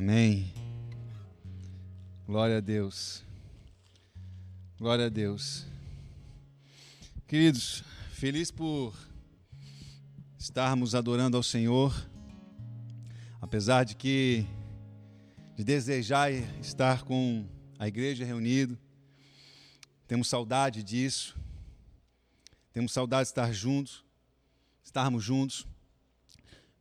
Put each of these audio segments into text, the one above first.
Amém. Glória a Deus. Glória a Deus. Queridos, feliz por estarmos adorando ao Senhor, apesar de que de desejar estar com a igreja reunido, temos saudade disso. Temos saudade de estar juntos, estarmos juntos.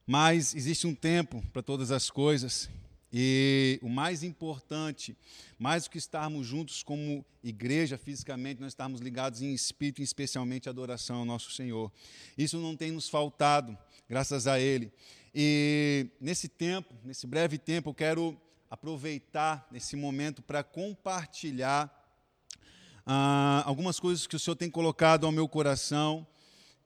Mas existe um tempo para todas as coisas. E o mais importante, mais do que estarmos juntos como igreja fisicamente, nós estamos ligados em espírito, especialmente adoração ao nosso Senhor. Isso não tem nos faltado, graças a Ele. E nesse tempo, nesse breve tempo, eu quero aproveitar esse momento para compartilhar ah, algumas coisas que o Senhor tem colocado ao meu coração.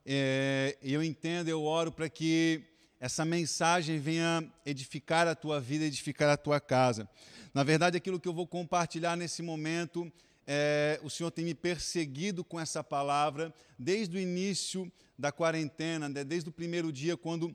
É, eu entendo, eu oro para que essa mensagem venha edificar a tua vida, edificar a tua casa. Na verdade, aquilo que eu vou compartilhar nesse momento, é, o Senhor tem me perseguido com essa palavra desde o início da quarentena, né, desde o primeiro dia, quando,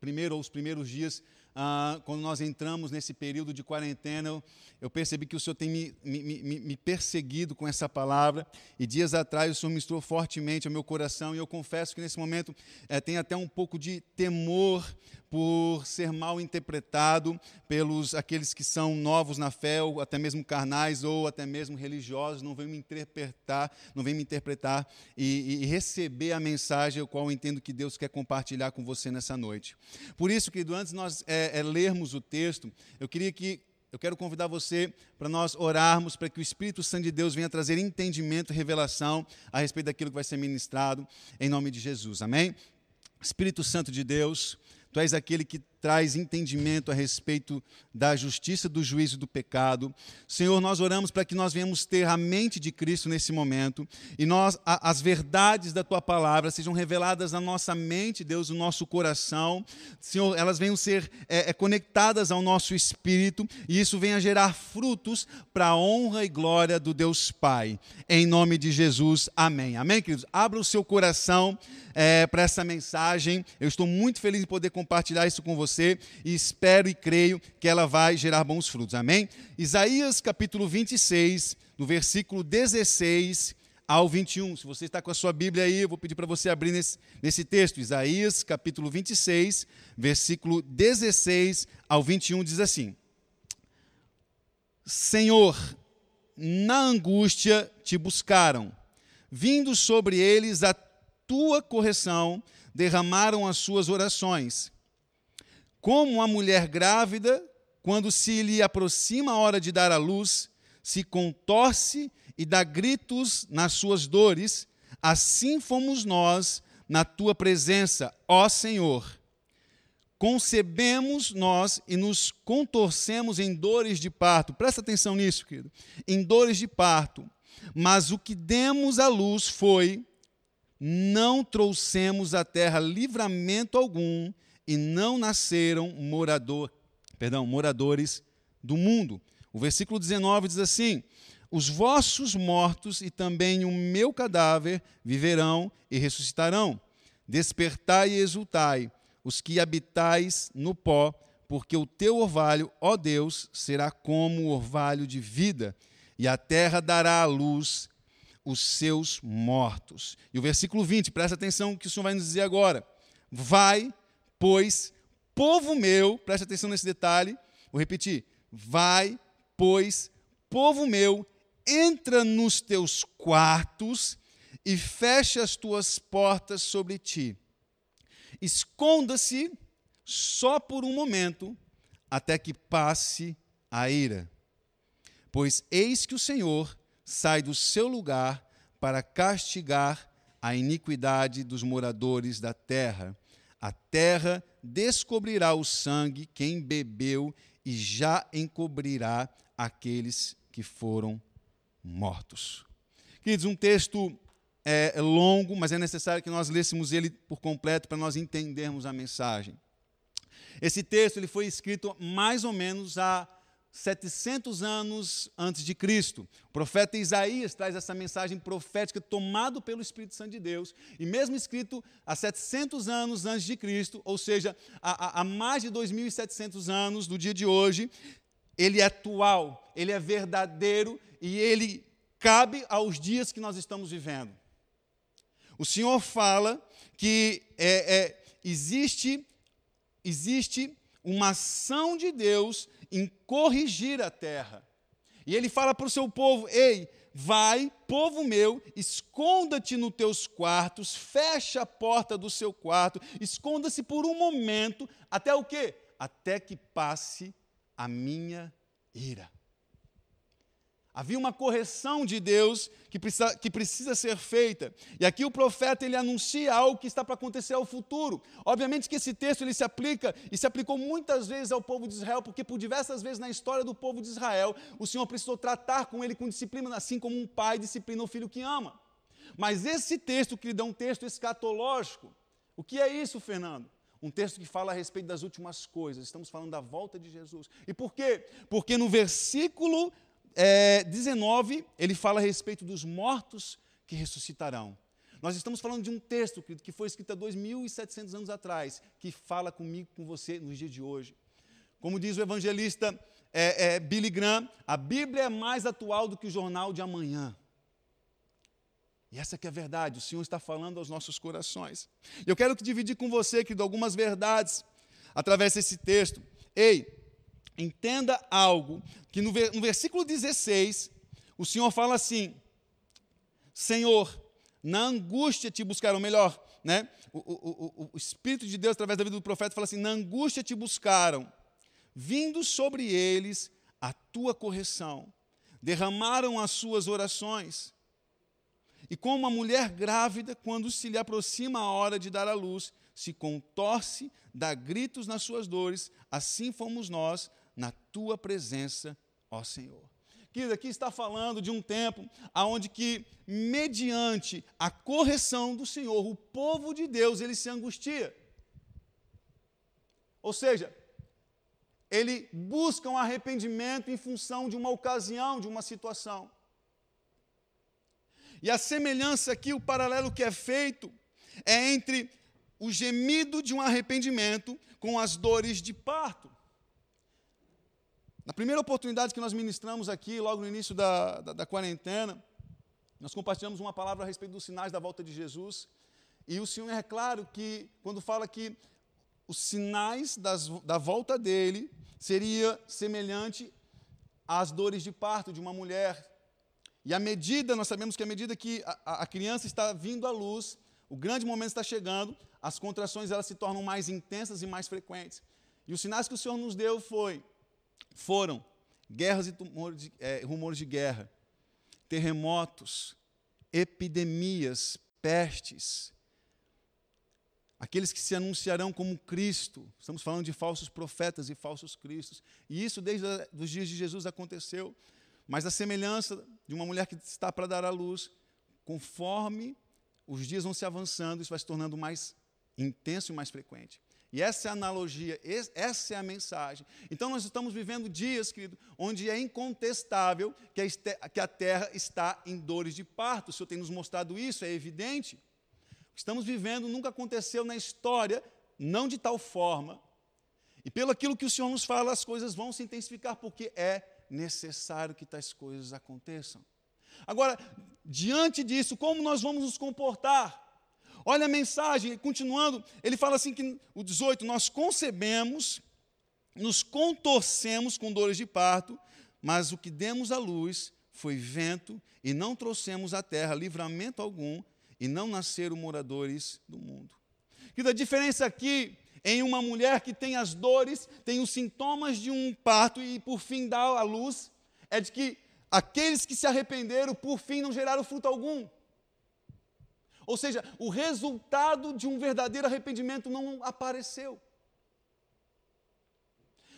primeiro ou os primeiros dias, ah, quando nós entramos nesse período de quarentena, eu, percebi que o Senhor tem me, me, me, me, perseguido com essa palavra. E dias atrás o Senhor ministrou fortemente ao meu coração. E eu confesso que nesse momento é, tem até um pouco de temor por ser mal interpretado pelos aqueles que são novos na fé, ou até mesmo carnais, ou até mesmo religiosos, não vem me interpretar, não vem me interpretar e, e receber a mensagem, o qual eu entendo que Deus quer compartilhar com você nessa noite. Por isso, querido, antes nós é, é, lermos o texto, eu queria que eu quero convidar você para nós orarmos para que o Espírito Santo de Deus venha trazer entendimento e revelação a respeito daquilo que vai ser ministrado, em nome de Jesus. Amém? Espírito Santo de Deus, Tu és aquele que traz entendimento a respeito da justiça, do juízo e do pecado. Senhor, nós oramos para que nós venhamos ter a mente de Cristo nesse momento e nós a, as verdades da tua palavra sejam reveladas na nossa mente, Deus, no nosso coração. Senhor, elas venham ser é, é, conectadas ao nosso espírito e isso venha gerar frutos para a honra e glória do Deus Pai. Em nome de Jesus, amém. Amém, queridos? Abra o seu coração é, para essa mensagem. Eu estou muito feliz em poder compartilhar isso com você você e espero e creio que ela vai gerar bons frutos. Amém? Isaías capítulo 26, no versículo 16 ao 21. Se você está com a sua Bíblia aí, eu vou pedir para você abrir nesse, nesse texto. Isaías capítulo 26, versículo 16 ao 21 diz assim: Senhor, na angústia te buscaram, vindo sobre eles a tua correção, derramaram as suas orações. Como uma mulher grávida, quando se lhe aproxima a hora de dar à luz, se contorce e dá gritos nas suas dores, assim fomos nós na tua presença, ó Senhor. Concebemos nós e nos contorcemos em dores de parto. Presta atenção nisso, querido. Em dores de parto. Mas o que demos à luz foi: não trouxemos à terra livramento algum, e não nasceram morador, perdão, moradores do mundo. O versículo 19 diz assim: Os vossos mortos e também o meu cadáver viverão e ressuscitarão. Despertai e exultai, os que habitais no pó, porque o teu orvalho, ó Deus, será como o orvalho de vida, e a terra dará à luz os seus mortos. E o versículo 20, presta atenção que o Senhor vai nos dizer agora. Vai pois, povo meu, preste atenção nesse detalhe, vou repetir: vai, pois, povo meu, entra nos teus quartos e fecha as tuas portas sobre ti. Esconda-se só por um momento, até que passe a ira. Pois eis que o Senhor sai do seu lugar para castigar a iniquidade dos moradores da terra a terra descobrirá o sangue, quem bebeu, e já encobrirá aqueles que foram mortos. Queridos, um texto é, é longo, mas é necessário que nós lêssemos ele por completo para nós entendermos a mensagem. Esse texto ele foi escrito mais ou menos há 700 anos antes de Cristo. O profeta Isaías traz essa mensagem profética tomado pelo Espírito Santo de Deus, e mesmo escrito há 700 anos antes de Cristo, ou seja, há, há mais de 2.700 anos do dia de hoje, ele é atual, ele é verdadeiro e ele cabe aos dias que nós estamos vivendo. O Senhor fala que é, é, existe, existe uma ação de Deus em corrigir a terra. E ele fala para o seu povo: Ei, vai, povo meu, esconda-te nos teus quartos, fecha a porta do seu quarto, esconda-se por um momento, até o quê? Até que passe a minha ira. Havia uma correção de Deus que precisa, que precisa ser feita. E aqui o profeta ele anuncia algo que está para acontecer ao futuro. Obviamente que esse texto ele se aplica e se aplicou muitas vezes ao povo de Israel, porque por diversas vezes na história do povo de Israel, o Senhor precisou tratar com ele com disciplina, assim como um pai disciplina o filho que ama. Mas esse texto, que lhe dá um texto escatológico, o que é isso, Fernando? Um texto que fala a respeito das últimas coisas. Estamos falando da volta de Jesus. E por quê? Porque no versículo é, 19, ele fala a respeito dos mortos que ressuscitarão. Nós estamos falando de um texto que foi escrito há 2.700 anos atrás, que fala comigo, com você, nos dias de hoje. Como diz o evangelista é, é, Billy Graham, a Bíblia é mais atual do que o jornal de amanhã. E essa que é a verdade, o Senhor está falando aos nossos corações. Eu quero dividir com você, querido, algumas verdades através desse texto. Ei, entenda algo, que no, no versículo 16, o Senhor fala assim: Senhor, na angústia te buscaram, melhor, né? O, o, o, o, Espírito de Deus, através da vida do profeta, fala assim: na angústia te buscaram, vindo sobre eles a tua correção, derramaram as suas orações. E como uma mulher grávida, quando se lhe aproxima a hora de dar à luz, se contorce, dá gritos nas suas dores, assim fomos nós na tua presença, ó Senhor. Querido, aqui está falando de um tempo onde que, mediante a correção do Senhor, o povo de Deus, ele se angustia. Ou seja, ele busca um arrependimento em função de uma ocasião, de uma situação. E a semelhança aqui, o paralelo que é feito, é entre o gemido de um arrependimento com as dores de parto. Na primeira oportunidade que nós ministramos aqui, logo no início da, da, da quarentena, nós compartilhamos uma palavra a respeito dos sinais da volta de Jesus. E o Senhor é claro que, quando fala que os sinais das, da volta dele seria semelhante às dores de parto de uma mulher. E a medida, nós sabemos que a medida que a, a criança está vindo à luz, o grande momento está chegando, as contrações elas se tornam mais intensas e mais frequentes. E os sinais que o Senhor nos deu foi foram guerras e rumores de, é, rumores de guerra, terremotos, epidemias, pestes, aqueles que se anunciarão como Cristo. Estamos falando de falsos profetas e falsos cristos. E isso desde os dias de Jesus aconteceu. Mas a semelhança de uma mulher que está para dar à luz, conforme os dias vão se avançando, isso vai se tornando mais intenso e mais frequente. E essa é a analogia, essa é a mensagem. Então, nós estamos vivendo dias, querido, onde é incontestável que a terra está em dores de parto. O Senhor tem nos mostrado isso, é evidente. O que estamos vivendo nunca aconteceu na história, não de tal forma. E pelo aquilo que o Senhor nos fala, as coisas vão se intensificar, porque é necessário que tais coisas aconteçam. Agora, diante disso, como nós vamos nos comportar? Olha a mensagem, continuando, ele fala assim que o 18, nós concebemos, nos contorcemos com dores de parto, mas o que demos à luz foi vento e não trouxemos à terra livramento algum e não nasceram moradores do mundo. Que a diferença aqui em uma mulher que tem as dores, tem os sintomas de um parto e por fim dá à luz, é de que aqueles que se arrependeram por fim não geraram fruto algum. Ou seja, o resultado de um verdadeiro arrependimento não apareceu.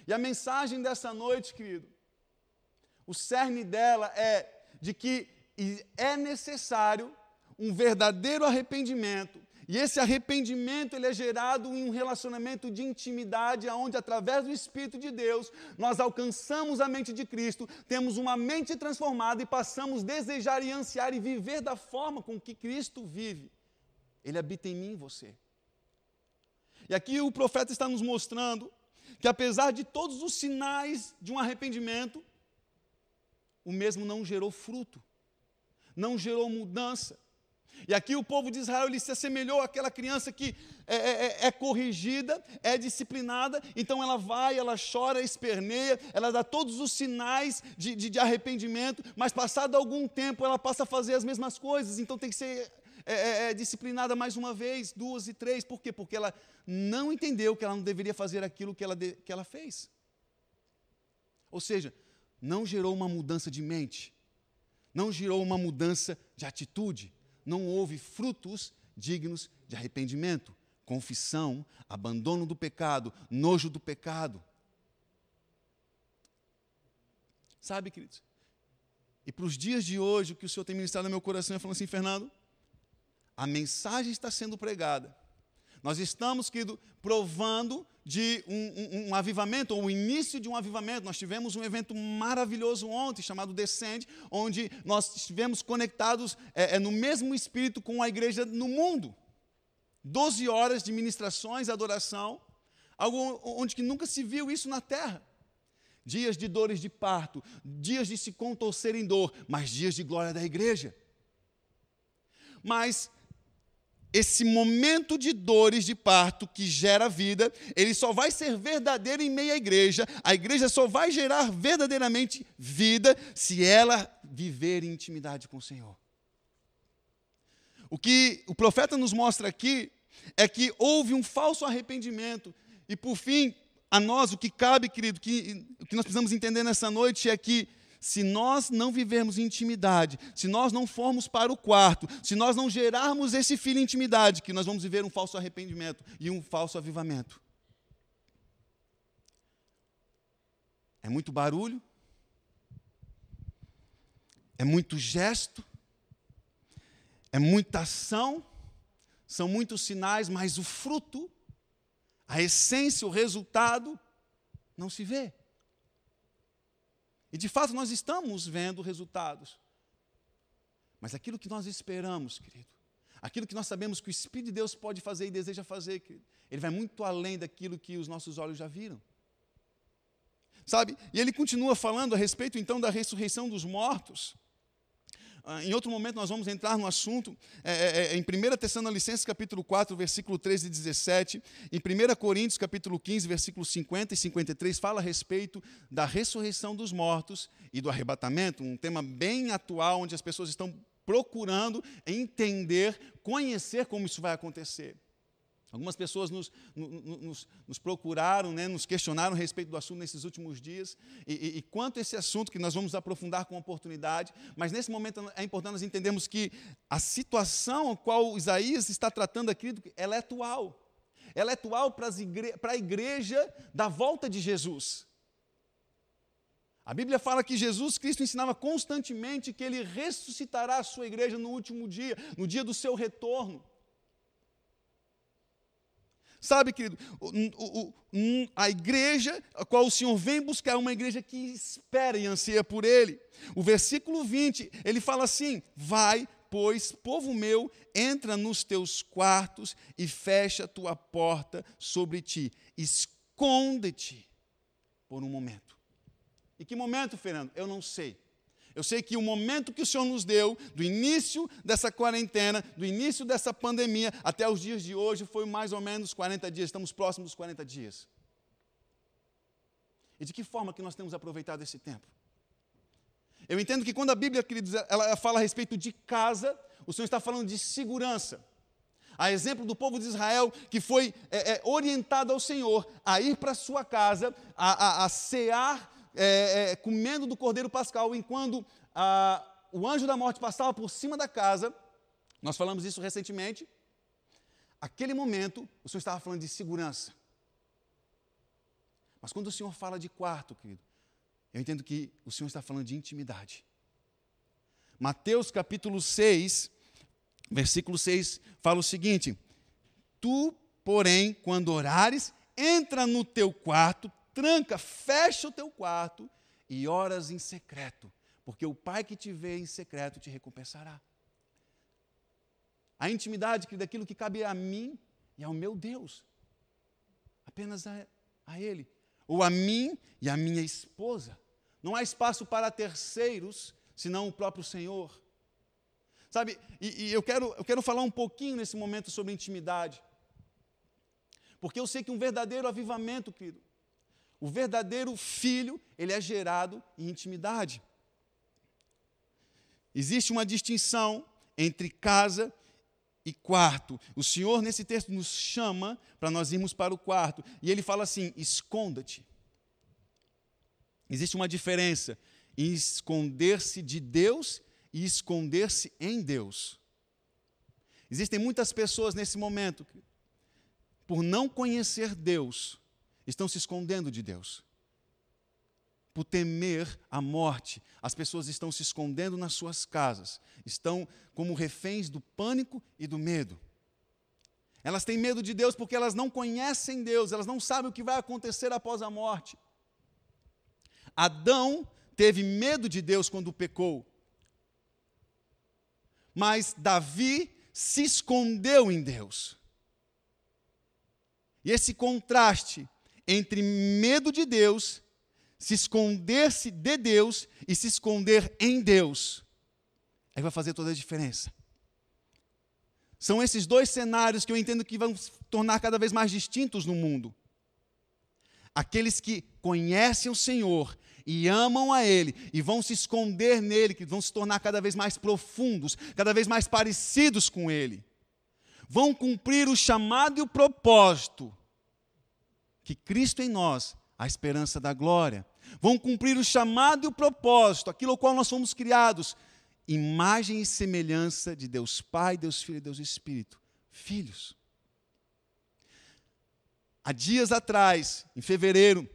E a mensagem dessa noite, querido, o cerne dela é de que é necessário um verdadeiro arrependimento. E esse arrependimento ele é gerado em um relacionamento de intimidade, onde através do Espírito de Deus nós alcançamos a mente de Cristo, temos uma mente transformada e passamos a desejar e ansiar e viver da forma com que Cristo vive. Ele habita em mim e você. E aqui o profeta está nos mostrando que apesar de todos os sinais de um arrependimento, o mesmo não gerou fruto, não gerou mudança. E aqui o povo de Israel ele se assemelhou àquela criança que é, é, é, é, corrigida, é disciplinada, então ela vai, ela chora, esperneia, ela dá todos os sinais de, de, de arrependimento, mas passado algum tempo ela passa a fazer as mesmas coisas, então tem que ser é, é, é, disciplinada mais uma vez, duas e três. Por quê? Porque ela não entendeu que ela não deveria fazer aquilo que ela, de, que ela fez. Ou seja, não gerou uma mudança de mente, não gerou uma mudança de atitude, não houve frutos dignos de arrependimento, confissão, abandono do pecado, nojo do pecado. Sabe, queridos? E para os dias de hoje, o que o Senhor tem ministrado no meu coração é falando assim, Fernando, a mensagem está sendo pregada. Nós estamos, querido, provando de um, um, um, avivamento, ou o início de um avivamento. Nós tivemos um evento maravilhoso ontem, chamado Descende, onde nós estivemos conectados é, é, no mesmo espírito com a igreja no mundo. Doze horas de ministrações, adoração, algo onde que nunca se viu isso na terra. Dias de dores de parto, dias de se contorcer em dor, mas dias de glória da igreja. Mas esse momento de dores de parto que gera vida, ele só vai ser verdadeiro em meio à igreja. A igreja só vai gerar verdadeiramente vida se ela viver em intimidade com o Senhor. O que o profeta nos mostra aqui é que houve um falso arrependimento. E por fim, a nós, o que cabe, querido, que, o que nós precisamos entender nessa noite é que se nós não vivermos intimidade, se nós não formos para o quarto, se nós não gerarmos esse filho intimidade, que nós vamos viver um falso arrependimento e um falso avivamento. É muito barulho, é muito gesto, é muita ação, são muitos sinais, mas o fruto, a essência, o resultado, não se vê. E de fato nós estamos vendo resultados. Mas aquilo que nós esperamos, querido, aquilo que nós sabemos que o Espírito de Deus pode fazer e deseja fazer, querido, ele vai muito além daquilo que os nossos olhos já viram. Sabe? E ele continua falando a respeito então da ressurreição dos mortos. Ah, em outro momento nós vamos entrar no assunto, é, é, é em 1 Tessalonicenses capítulo 4, versículo 13 e 17, em 1 Coríntios capítulo 15, versículos 50 e 53, fala a respeito da ressurreição dos mortos e do arrebatamento, um tema bem atual, onde as pessoas estão procurando entender, conhecer como isso vai acontecer. Algumas pessoas nos, nos, nos procuraram, né, nos questionaram a respeito do assunto nesses últimos dias, e, e, e, quanto esse assunto que nós vamos aprofundar com oportunidade, mas nesse momento é importante nós entendermos que a situação a qual Isaías está tratando aqui, ela é atual. Ela é atual para, igre para a igreja da volta de Jesus. A Bíblia fala que Jesus Cristo ensinava constantemente que ele ressuscitará a sua igreja no último dia, no dia do seu retorno. Sabe, querido, a igreja a qual o Senhor vem buscar é uma igreja que espera e anseia por Ele. O versículo 20, ele fala assim: Vai, pois, povo meu, entra nos teus quartos e fecha a tua porta sobre ti. Esconde-te por um momento. E que momento, Fernando? Eu não sei. Eu sei que o momento que o Senhor nos deu, do início dessa quarentena, do início dessa pandemia, até os dias de hoje, foi mais ou menos 40 dias, estamos próximos dos 40 dias. E de que forma que nós temos aproveitado esse tempo? Eu entendo que quando a Bíblia, queridos, ela fala a respeito de casa, o Senhor está falando de segurança. A exemplo do povo de Israel que foi é, é, orientado ao Senhor a ir para sua casa, a, a, a cear é, é, comendo do cordeiro pascal, enquanto ah, o anjo da morte passava por cima da casa, nós falamos isso recentemente, aquele momento o Senhor estava falando de segurança. Mas quando o Senhor fala de quarto, querido, eu entendo que o Senhor está falando de intimidade. Mateus capítulo 6, versículo 6, fala o seguinte: Tu, porém, quando orares, entra no teu quarto, tranca, fecha o teu quarto e oras em secreto, porque o Pai que te vê em secreto te recompensará. A intimidade daquilo que cabe a mim e ao meu Deus, apenas a, a Ele, ou a mim e a minha esposa. Não há espaço para terceiros, senão o próprio Senhor. Sabe, e, e, eu, quero, eu quero falar um pouquinho nesse momento sobre intimidade. Porque eu sei que um verdadeiro avivamento, querido, o verdadeiro filho, ele é gerado em intimidade. Existe uma distinção entre casa e quarto. O Senhor, nesse texto, nos chama para nós irmos para o quarto. E ele fala assim: esconda-te. Existe uma diferença em esconder-se de Deus e esconder-se em Deus. Existem muitas pessoas nesse momento, por não conhecer Deus, estão se escondendo de Deus. Por temer a morte, as pessoas estão se escondendo nas suas casas, estão como reféns do pânico e do medo. Elas têm medo de Deus porque elas não conhecem Deus, elas não sabem o que vai acontecer após a morte. Adão teve medo de Deus quando pecou, mas Davi se escondeu em Deus. E esse contraste entre medo de Deus, se esconder-se de Deus e se esconder em Deus, aí vai fazer toda a diferença. São esses dois cenários que eu entendo que vão se tornar cada vez mais distintos no mundo. Aqueles que conhecem o Senhor e amam a Ele e vão se esconder nele, que vão se tornar cada vez mais profundos, cada vez mais parecidos com Ele. Vão cumprir o chamado e o propósito que Cristo em nós, a esperança da glória. Vão cumprir o chamado e o propósito, aquilo ao qual nós fomos criados, imagem e semelhança de Deus Pai, Deus Filho e Deus Espírito. Filhos. Há dias atrás, em fevereiro,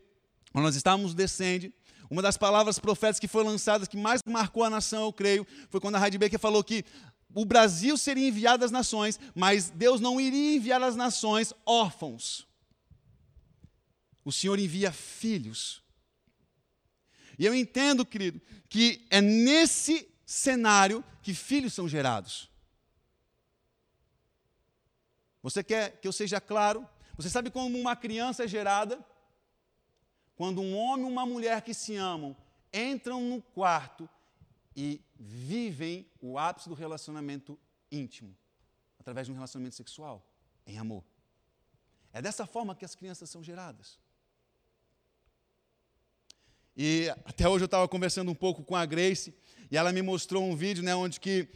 quando nós estávamos descendo, uma das palavras proféticas que foi lançada, que mais marcou a nação, eu creio, foi quando a Heidi Baker falou que o Brasil seria enviado às nações, mas Deus não iria enviar às nações órfãos. O Senhor envia filhos. E eu entendo, querido, que é nesse cenário que filhos são gerados. Você quer que eu seja claro? Você sabe como uma criança é gerada? Quando um homem e uma mulher que se amam entram no quarto e vivem o ápice do relacionamento íntimo, através de um relacionamento sexual, em amor. É dessa forma que as crianças são geradas. E até hoje eu estava conversando um pouco com a Grace, e ela me mostrou um vídeo né, onde que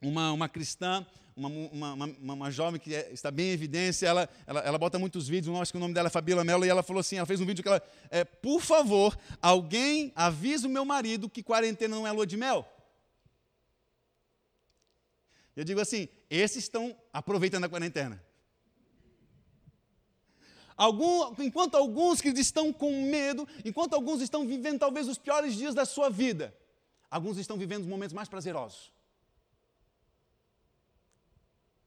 uma, uma cristã uma, uma, uma, uma jovem que é, está bem em evidência, ela, ela, ela bota muitos vídeos, eu acho que o nome dela é Fabíola Mello, e ela falou assim, ela fez um vídeo que ela, é, por favor, alguém avisa o meu marido que quarentena não é lua de mel. Eu digo assim, esses estão aproveitando a quarentena. Algum, enquanto alguns que estão com medo, enquanto alguns estão vivendo talvez os piores dias da sua vida, alguns estão vivendo os momentos mais prazerosos.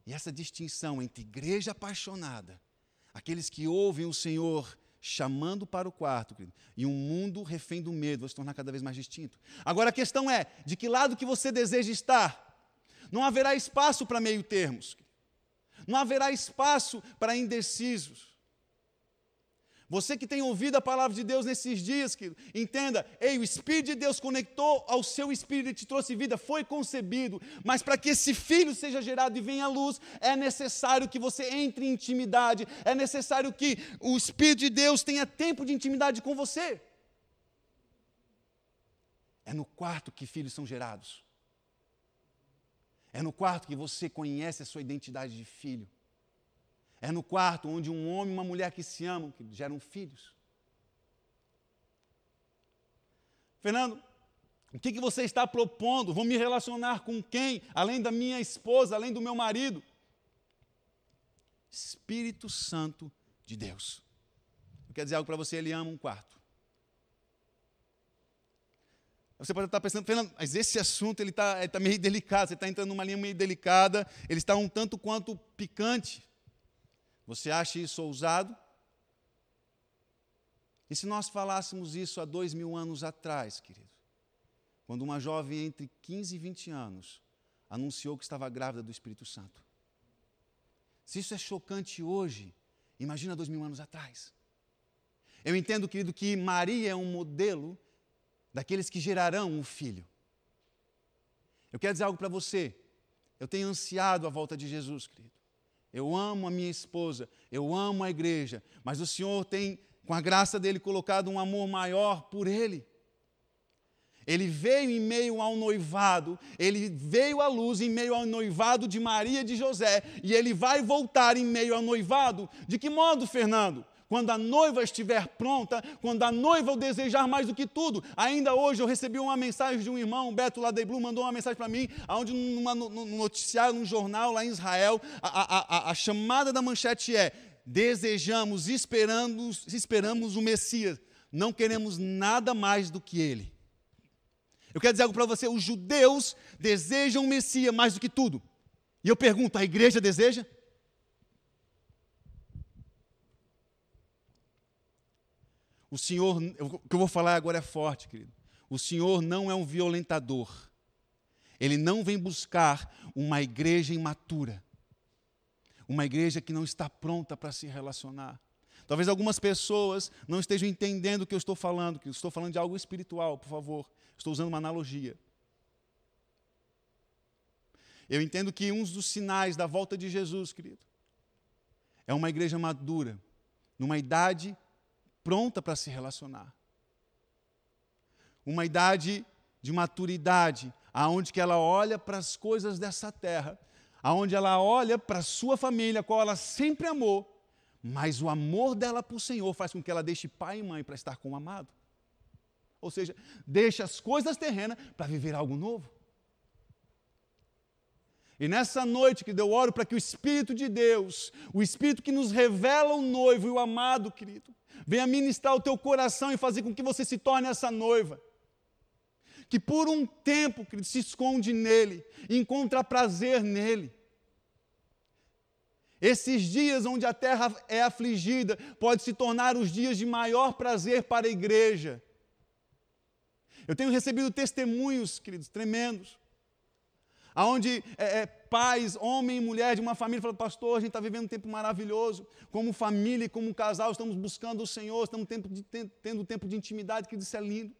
E essa distinção entre igreja apaixonada, aqueles que ouvem o Senhor chamando para o quarto, querido, e um mundo refém do medo, vai se tornar cada vez mais distinto. Agora a questão é: de que lado que você deseja estar? Não haverá espaço para meio termos. Não haverá espaço para indecisos. Você que tem ouvido a palavra de Deus nesses dias, entenda, ei, o Espírito de Deus conectou ao seu Espírito e te trouxe vida, foi concebido, mas para que esse filho seja gerado e venha à luz, é necessário que você entre em intimidade, é necessário que o Espírito de Deus tenha tempo de intimidade com você. É no quarto que filhos são gerados. É no quarto que você conhece a sua identidade de filho. É no quarto onde um homem e uma mulher que se amam, que geram filhos. Fernando, o que, que você está propondo? Vou me relacionar com quem? Além da minha esposa, além do meu marido? Espírito Santo de Deus. Eu quero dizer algo para você, ele ama um quarto. Você pode estar pensando, Fernando, mas esse assunto ele está tá meio delicado, você está entrando numa linha meio delicada, ele está um tanto quanto picante. Você acha isso ousado? E se nós falássemos isso há dois mil anos atrás, querido? Quando uma jovem entre 15 e 20 anos anunciou que estava grávida do Espírito Santo. Se isso é chocante hoje, imagina dois mil anos atrás. Eu entendo, querido, que Maria é um modelo daqueles que gerarão um filho. Eu quero dizer algo para você. Eu tenho ansiado a volta de Jesus, querido. Eu amo a minha esposa, eu amo a igreja, mas o Senhor tem, com a graça dele, colocado um amor maior por ele. Ele veio em meio ao noivado, ele veio à luz em meio ao noivado de Maria e de José, e ele vai voltar em meio ao noivado. De que modo, Fernando? Quando a noiva estiver pronta, quando a noiva o desejar mais do que tudo. Ainda hoje eu recebi uma mensagem de um irmão, Beto Ladeblu, mandou uma mensagem para mim, onde numa, num noticiário, num jornal lá em Israel, a, a, a chamada da manchete é: desejamos, esperamos o Messias, não queremos nada mais do que ele. Eu quero dizer algo para você: os judeus desejam o Messias mais do que tudo. E eu pergunto: a igreja deseja? O Senhor, o que eu vou falar agora é forte, querido. O Senhor não é um violentador. Ele não vem buscar uma igreja imatura. Uma igreja que não está pronta para se relacionar. Talvez algumas pessoas não estejam entendendo o que eu estou falando, que estou falando de algo espiritual, por favor. Estou usando uma analogia. Eu entendo que um dos sinais da volta de Jesus, querido, é uma igreja madura, numa idade pronta para se relacionar. Uma idade de maturidade, aonde que ela olha para as coisas dessa terra, aonde ela olha para sua família, a qual ela sempre amou, mas o amor dela o Senhor faz com que ela deixe pai e mãe para estar com o amado. Ou seja, deixa as coisas terrenas para viver algo novo. E nessa noite que eu oro para que o Espírito de Deus, o Espírito que nos revela o noivo e o amado, querido, venha ministrar o teu coração e fazer com que você se torne essa noiva. Que por um tempo, querido, se esconde nele, encontra prazer nele. Esses dias onde a terra é afligida, pode se tornar os dias de maior prazer para a igreja. Eu tenho recebido testemunhos, queridos, tremendos, aonde é, é, pais, homem e mulher de uma família falam, pastor, a gente está vivendo um tempo maravilhoso, como família e como casal, estamos buscando o Senhor, estamos tempo de, tendo tempo de intimidade, que isso é lindo.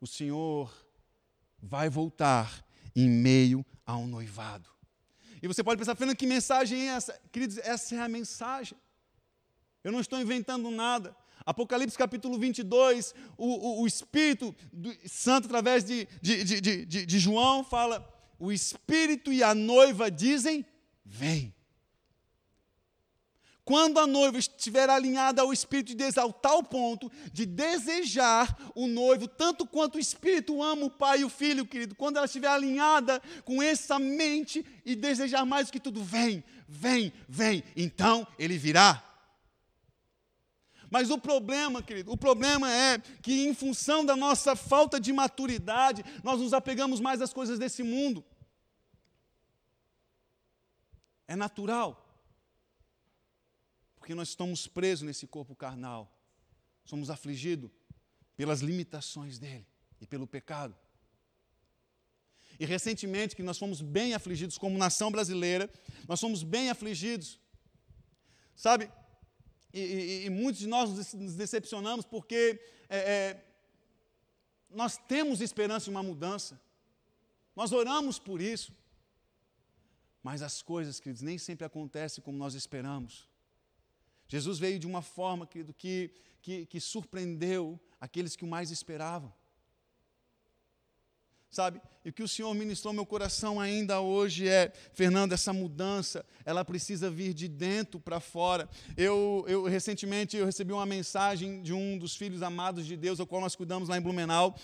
O Senhor vai voltar em meio a um noivado. E você pode pensar, Fernando, que mensagem é essa? Queridos, essa é a mensagem. Eu não estou inventando nada. Apocalipse capítulo 22, o, o, o Espírito Santo, através de, de, de, de, de João, fala: o Espírito e a noiva dizem: vem. Quando a noiva estiver alinhada ao Espírito de Deus ao tal ponto de desejar o noivo, tanto quanto o Espírito ama o Pai e o Filho, querido, quando ela estiver alinhada com essa mente e desejar mais do que tudo, vem, vem, vem, então ele virá. Mas o problema, querido, o problema é que, em função da nossa falta de maturidade, nós nos apegamos mais às coisas desse mundo. É natural. Porque nós estamos presos nesse corpo carnal. Somos afligidos pelas limitações dele e pelo pecado. E recentemente, que nós fomos bem afligidos como nação brasileira, nós fomos bem afligidos. Sabe, e, e, e muitos de nós nos decepcionamos porque é, é, nós temos esperança de uma mudança, nós oramos por isso, mas as coisas, queridos, nem sempre acontecem como nós esperamos. Jesus veio de uma forma, querido, que, que, que surpreendeu aqueles que o mais esperavam sabe? E o que o Senhor ministrou meu coração ainda hoje é, Fernando, essa mudança, ela precisa vir de dentro para fora. Eu, eu recentemente eu recebi uma mensagem de um dos filhos amados de Deus, ao qual nós cuidamos lá em Blumenau.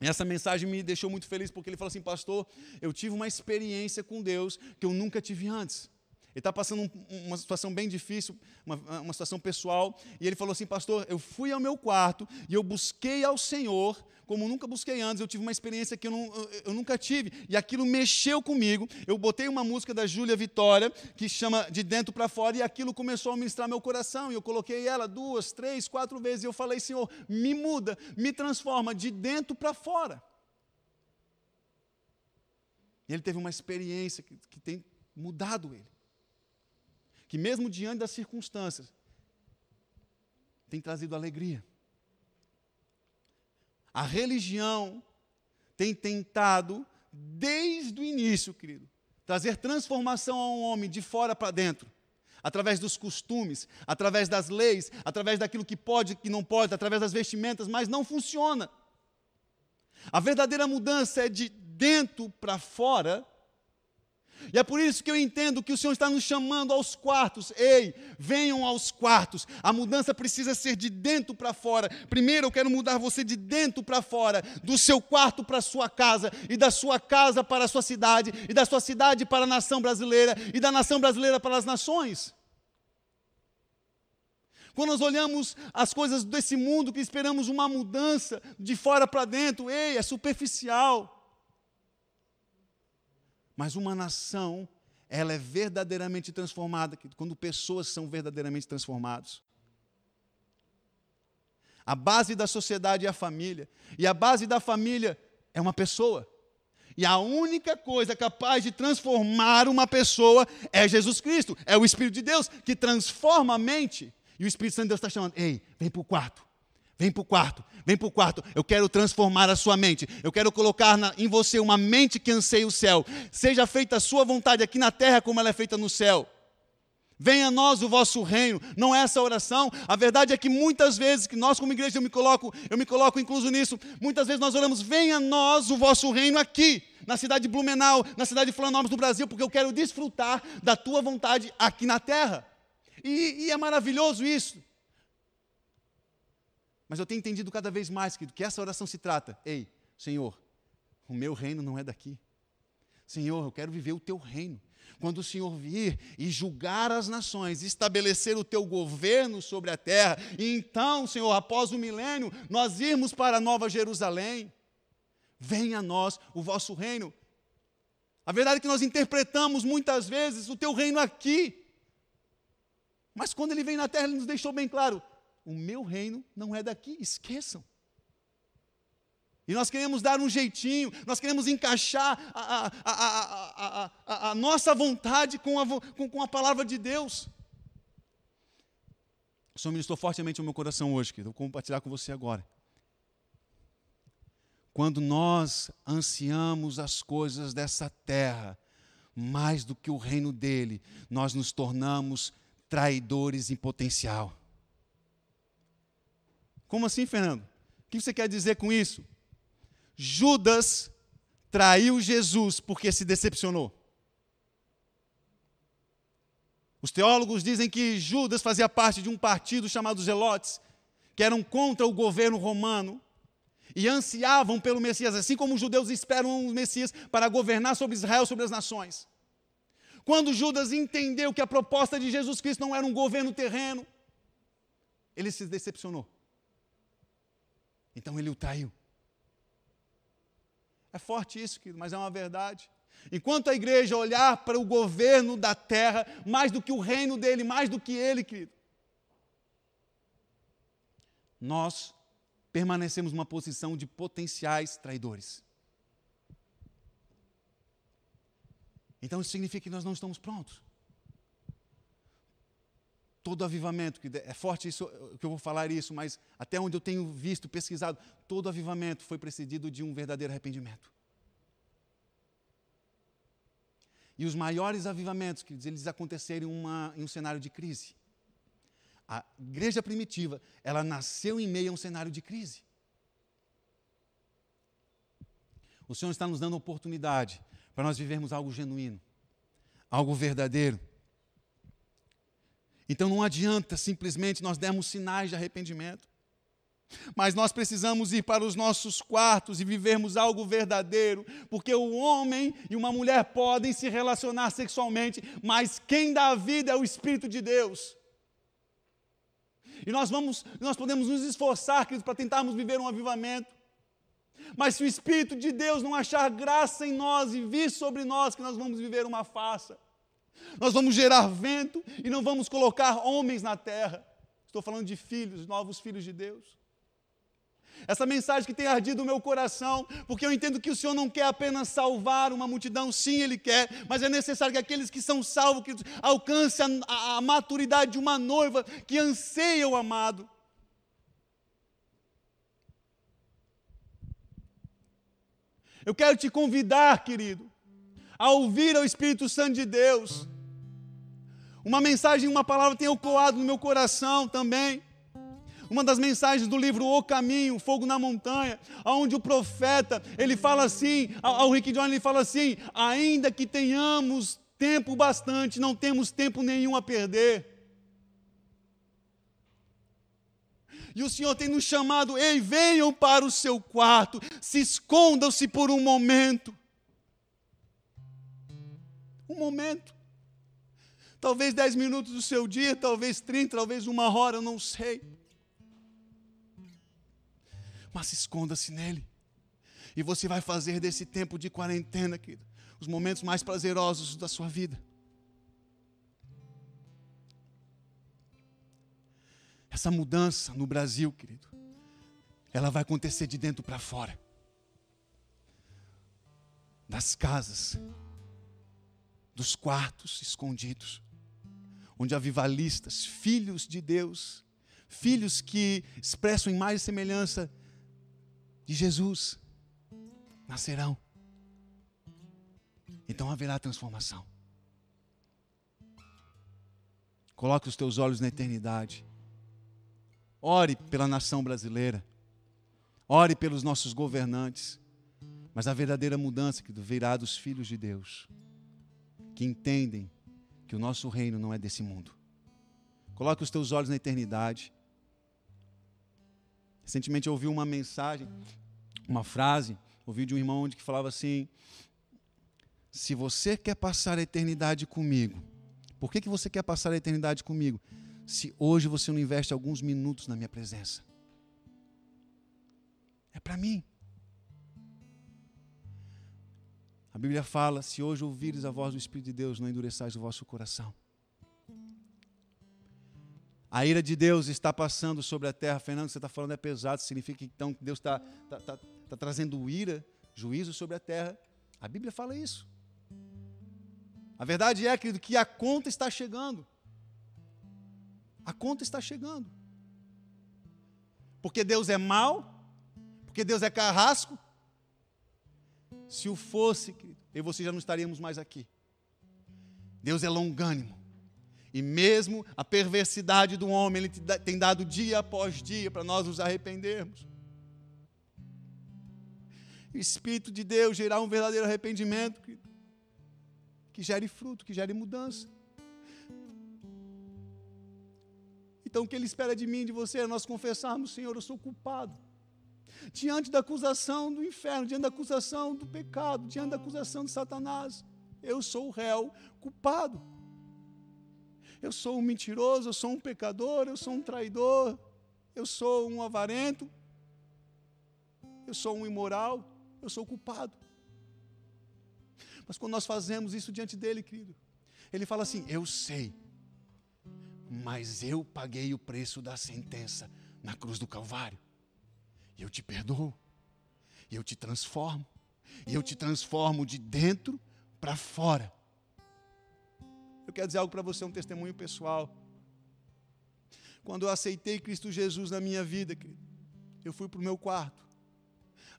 E essa mensagem me deixou muito feliz porque ele falou assim, pastor, eu tive uma experiência com Deus que eu nunca tive antes. Ele está passando um, uma situação bem difícil, uma, uma situação pessoal, e ele falou assim: Pastor, eu fui ao meu quarto e eu busquei ao Senhor como nunca busquei antes. Eu tive uma experiência que eu, não, eu nunca tive, e aquilo mexeu comigo. Eu botei uma música da Júlia Vitória, que chama De Dentro para Fora, e aquilo começou a ministrar meu coração. E eu coloquei ela duas, três, quatro vezes, e eu falei: Senhor, me muda, me transforma de dentro para fora. E ele teve uma experiência que, que tem mudado ele que, mesmo diante das circunstâncias, tem trazido alegria. A religião tem tentado, desde o início, querido, trazer transformação a um homem de fora para dentro, através dos costumes, através das leis, através daquilo que pode e que não pode, através das vestimentas, mas não funciona. A verdadeira mudança é de dentro para fora e é por isso que eu entendo que o Senhor está nos chamando aos quartos. Ei, venham aos quartos. A mudança precisa ser de dentro para fora. Primeiro eu quero mudar você de dentro para fora, do seu quarto para a sua casa, e da sua casa para a sua cidade, e da sua cidade para a nação brasileira, e da nação brasileira para as nações. Quando nós olhamos as coisas desse mundo que esperamos uma mudança de fora para dentro, ei, é superficial. Mas uma nação, ela é verdadeiramente transformada quando pessoas são verdadeiramente transformadas. A base da sociedade é a família, e a base da família é uma pessoa. E a única coisa capaz de transformar uma pessoa é Jesus Cristo, é o Espírito de Deus que transforma a mente. E o Espírito Santo de Deus está chamando: ei, vem para o quarto. Vem para o quarto, vem para o quarto. Eu quero transformar a sua mente. Eu quero colocar na, em você uma mente que anseia o céu. Seja feita a sua vontade aqui na terra como ela é feita no céu. Venha a nós o vosso reino. Não é essa oração. A verdade é que muitas vezes, que nós como igreja, eu me coloco, eu me coloco incluso nisso, muitas vezes nós oramos, venha a nós o vosso reino aqui, na cidade de Blumenau, na cidade de Florianópolis do Brasil, porque eu quero desfrutar da tua vontade aqui na terra. E, e é maravilhoso isso. Mas eu tenho entendido cada vez mais querido, que essa oração se trata: ei, Senhor, o meu reino não é daqui. Senhor, eu quero viver o teu reino. Quando o Senhor vir e julgar as nações, estabelecer o teu governo sobre a terra, e então, Senhor, após o milênio, nós irmos para a Nova Jerusalém, venha a nós o vosso reino. A verdade é que nós interpretamos muitas vezes o teu reino aqui, mas quando ele vem na terra, ele nos deixou bem claro: o meu reino não é daqui, esqueçam. E nós queremos dar um jeitinho, nós queremos encaixar a, a, a, a nossa vontade com, com, com a, palavra de Deus. O Senhor ministrou fortemente o meu coração hoje, querido. Vou compartilhar com você agora. Quando nós ansiamos as coisas dessa terra, mais do que o reino dele, nós nos tornamos traidores em potencial. Como assim, Fernando? O que você quer dizer com isso? Judas traiu Jesus porque se decepcionou. Os teólogos dizem que Judas fazia parte de um partido chamado Zelotes, que eram contra o governo romano e ansiavam pelo Messias, assim como os judeus esperam um Messias para governar sobre Israel, sobre as nações. Quando Judas entendeu que a proposta de Jesus Cristo não era um governo terreno, ele se decepcionou. Então ele o traiu. É forte isso, querido, mas é uma verdade. Enquanto a igreja olhar para o governo da terra, mais do que o reino dele, mais do que ele, querido, nós permanecemos numa posição de potenciais traidores. Então isso significa que nós não estamos prontos todo avivamento, que é forte isso que eu vou falar isso, mas até onde eu tenho visto, pesquisado, todo avivamento foi precedido de um verdadeiro arrependimento. E os maiores avivamentos, eles aconteceram em, uma, em um cenário de crise. A igreja primitiva, ela nasceu em meio a um cenário de crise. O Senhor está nos dando oportunidade para nós vivermos algo genuíno, algo verdadeiro então não adianta simplesmente nós dermos sinais de arrependimento. Mas nós precisamos ir para os nossos quartos e vivermos algo verdadeiro, porque o homem e uma mulher podem se relacionar sexualmente, mas quem dá a vida é o Espírito de Deus. E nós vamos, nós podemos nos esforçar, queridos, para tentarmos viver um avivamento. Mas se o Espírito de Deus não achar graça em nós e vir sobre nós, que nós vamos viver uma farsa. Nós vamos gerar vento e não vamos colocar homens na terra. Estou falando de filhos, novos filhos de Deus. Essa mensagem que tem ardido no meu coração, porque eu entendo que o Senhor não quer apenas salvar uma multidão, sim, Ele quer, mas é necessário que aqueles que são salvos que alcancem a, a, a maturidade de uma noiva que anseia o amado. Eu quero te convidar, querido, a ouvir ao Espírito Santo de Deus. Uma mensagem, uma palavra tem ecoado no meu coração também uma das mensagens do livro O Caminho, Fogo na Montanha, onde o profeta, ele fala assim, ao Rick John, ele fala assim, ainda que tenhamos tempo bastante, não temos tempo nenhum a perder. E o Senhor tem nos chamado, ei, venham para o seu quarto, se escondam-se por um momento. Um momento. Talvez dez minutos do seu dia, talvez trinta, talvez uma hora, eu não sei mas esconda-se nele. E você vai fazer desse tempo de quarentena, querido, os momentos mais prazerosos da sua vida. Essa mudança no Brasil, querido, ela vai acontecer de dentro para fora. Das casas, dos quartos escondidos, onde avivalistas, filhos de Deus, filhos que expressam imagem e semelhança de Jesus nascerão. Então haverá transformação. Coloque os teus olhos na eternidade. Ore pela nação brasileira. Ore pelos nossos governantes. Mas a verdadeira mudança que virá dos filhos de Deus, que entendem que o nosso reino não é desse mundo. Coloque os teus olhos na eternidade. Recentemente eu ouvi uma mensagem uma frase, ouvi de um irmão que falava assim: Se você quer passar a eternidade comigo, por que, que você quer passar a eternidade comigo? Se hoje você não investe alguns minutos na minha presença. É para mim. A Bíblia fala: se hoje ouvires a voz do Espírito de Deus, não endureçais o vosso coração. A ira de Deus está passando sobre a terra. Fernando, você está falando é pesado, significa então que Deus está, está, está, está trazendo ira, juízo sobre a terra. A Bíblia fala isso. A verdade é, querido, que a conta está chegando. A conta está chegando. Porque Deus é mau, porque Deus é carrasco. Se o fosse, querido, eu e você já não estaríamos mais aqui. Deus é longânimo. E mesmo a perversidade do homem, ele tem dado dia após dia para nós nos arrependermos. O Espírito de Deus gerar um verdadeiro arrependimento que, que gere fruto, que gere mudança. Então o que Ele espera de mim, de você, é nós confessarmos, Senhor, eu sou culpado. Diante da acusação do inferno, diante da acusação do pecado, diante da acusação de Satanás, eu sou o réu culpado. Eu sou um mentiroso, eu sou um pecador, eu sou um traidor, eu sou um avarento, eu sou um imoral, eu sou culpado. Mas quando nós fazemos isso diante dele, querido, ele fala assim: Eu sei, mas eu paguei o preço da sentença na cruz do Calvário, e eu te perdoo, e eu te transformo, e eu te transformo de dentro para fora. Eu quero dizer algo para você, um testemunho pessoal. Quando eu aceitei Cristo Jesus na minha vida, eu fui para o meu quarto.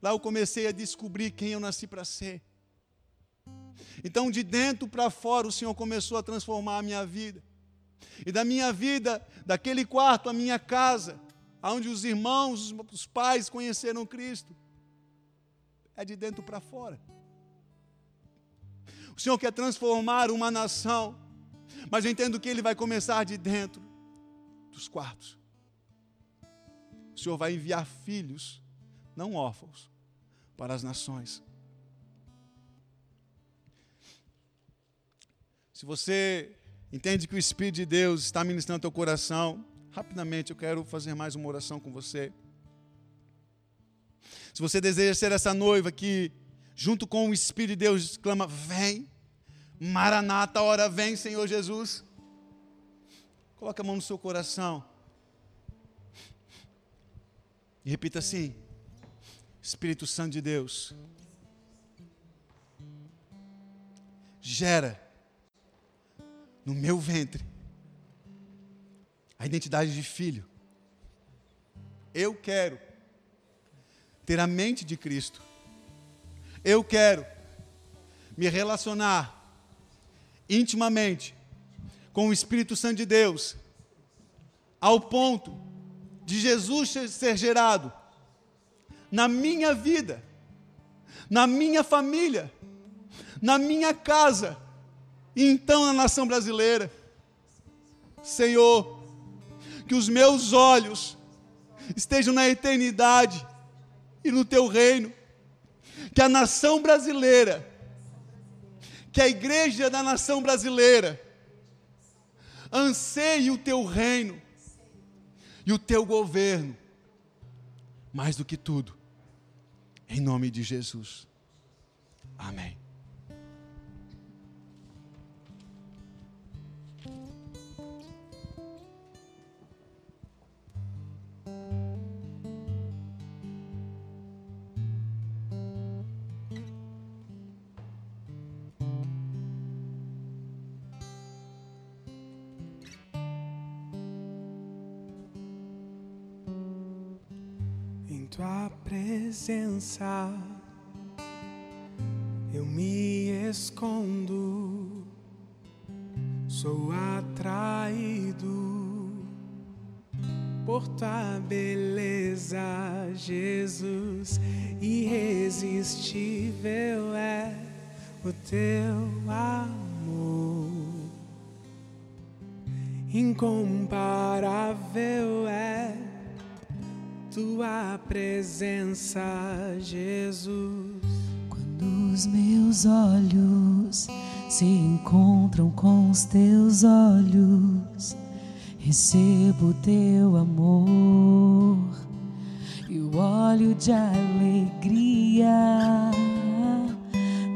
Lá eu comecei a descobrir quem eu nasci para ser. Então, de dentro para fora, o Senhor começou a transformar a minha vida. E da minha vida, daquele quarto, a minha casa, onde os irmãos, os pais conheceram Cristo, é de dentro para fora. O Senhor quer transformar uma nação mas eu entendo que ele vai começar de dentro dos quartos. Senhor vai enviar filhos, não órfãos, para as nações. Se você entende que o Espírito de Deus está ministrando teu coração, rapidamente eu quero fazer mais uma oração com você. Se você deseja ser essa noiva que, junto com o Espírito de Deus, exclama: Vem, Maranata, hora vem, Senhor Jesus. Coloque a mão no seu coração. E repita assim: Espírito Santo de Deus, gera no meu ventre a identidade de filho. Eu quero ter a mente de Cristo. Eu quero me relacionar intimamente com o Espírito Santo de Deus, ao ponto de Jesus ser gerado na minha vida, na minha família, na minha casa, e então na nação brasileira. Senhor, que os meus olhos estejam na eternidade e no teu reino, que a nação brasileira, que a igreja da nação brasileira, anseie o teu reino e o teu governo, mais do que tudo, em nome de Jesus. Amém. Presença. Eu me escondo, sou atraído por tua beleza, Jesus, irresistível é o teu amor, incomparável é tua presença, Jesus. Quando os meus olhos se encontram com os teus olhos, recebo teu amor e o óleo de alegria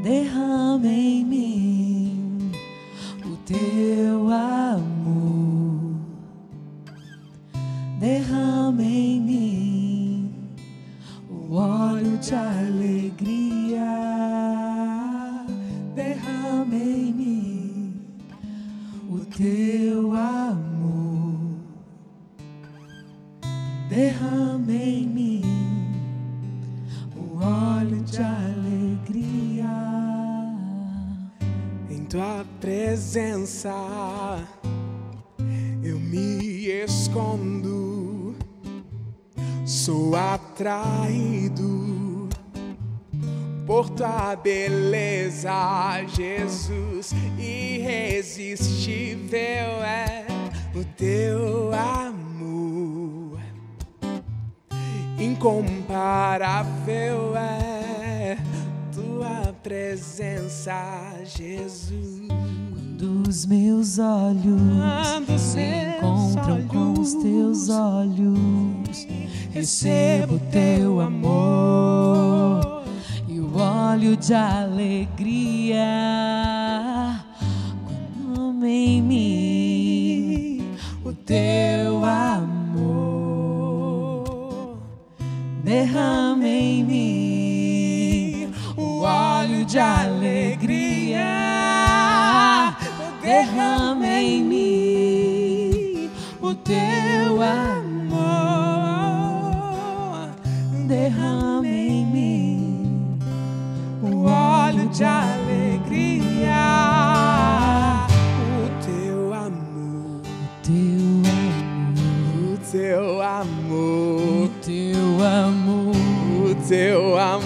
derrama em mim o teu amor, derrama em mim de alegria, derrama em mim o teu amor, derrama em mim o óleo de alegria. Em tua presença eu me escondo, sou atraído por tua beleza, Jesus. Irresistível é o teu amor, incomparável é tua presença, Jesus. Quando os meus olhos Quando se encontram com os teus olhos, recebo teu amor o óleo de alegria. Quando em mim o teu amor derrama em mim o óleo de alegria. Derrama em mim o teu amor. De alegria. O teu amor, O teu amor, o teu amor, o teu amor. O teu amor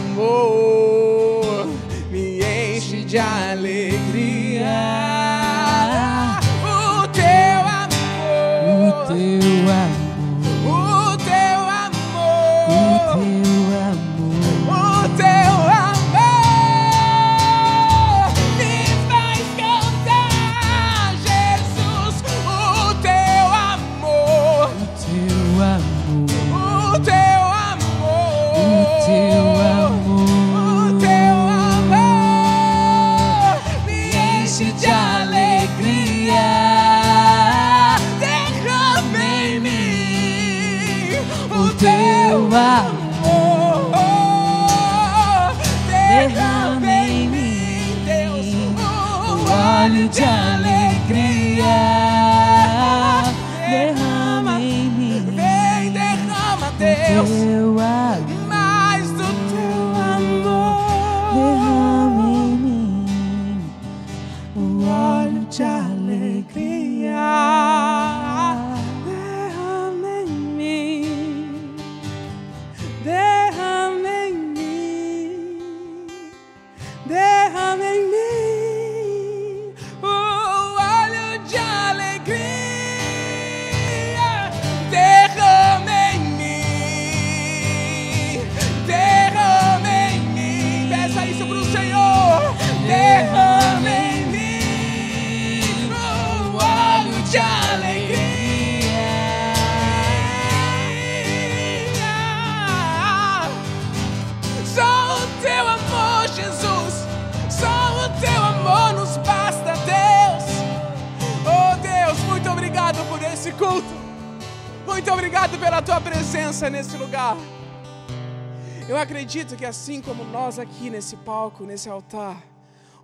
pela tua presença nesse lugar. Eu acredito que assim como nós aqui nesse palco, nesse altar,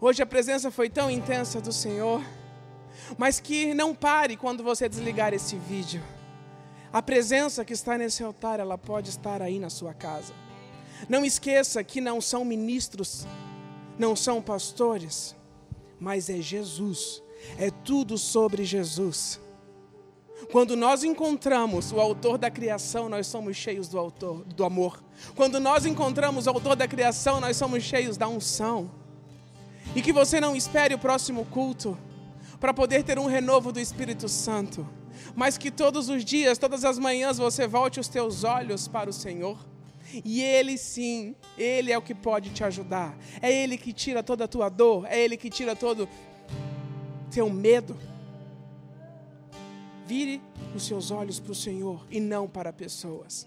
hoje a presença foi tão intensa do Senhor, mas que não pare quando você desligar esse vídeo. A presença que está nesse altar, ela pode estar aí na sua casa. Não esqueça que não são ministros, não são pastores, mas é Jesus. É tudo sobre Jesus. Quando nós encontramos o autor da criação, nós somos cheios do autor do amor. Quando nós encontramos o autor da criação, nós somos cheios da unção. E que você não espere o próximo culto para poder ter um renovo do Espírito Santo, mas que todos os dias, todas as manhãs você volte os teus olhos para o Senhor. E Ele sim, Ele é o que pode te ajudar. É Ele que tira toda a tua dor, é Ele que tira todo teu medo. Vire os seus olhos para o Senhor e não para pessoas.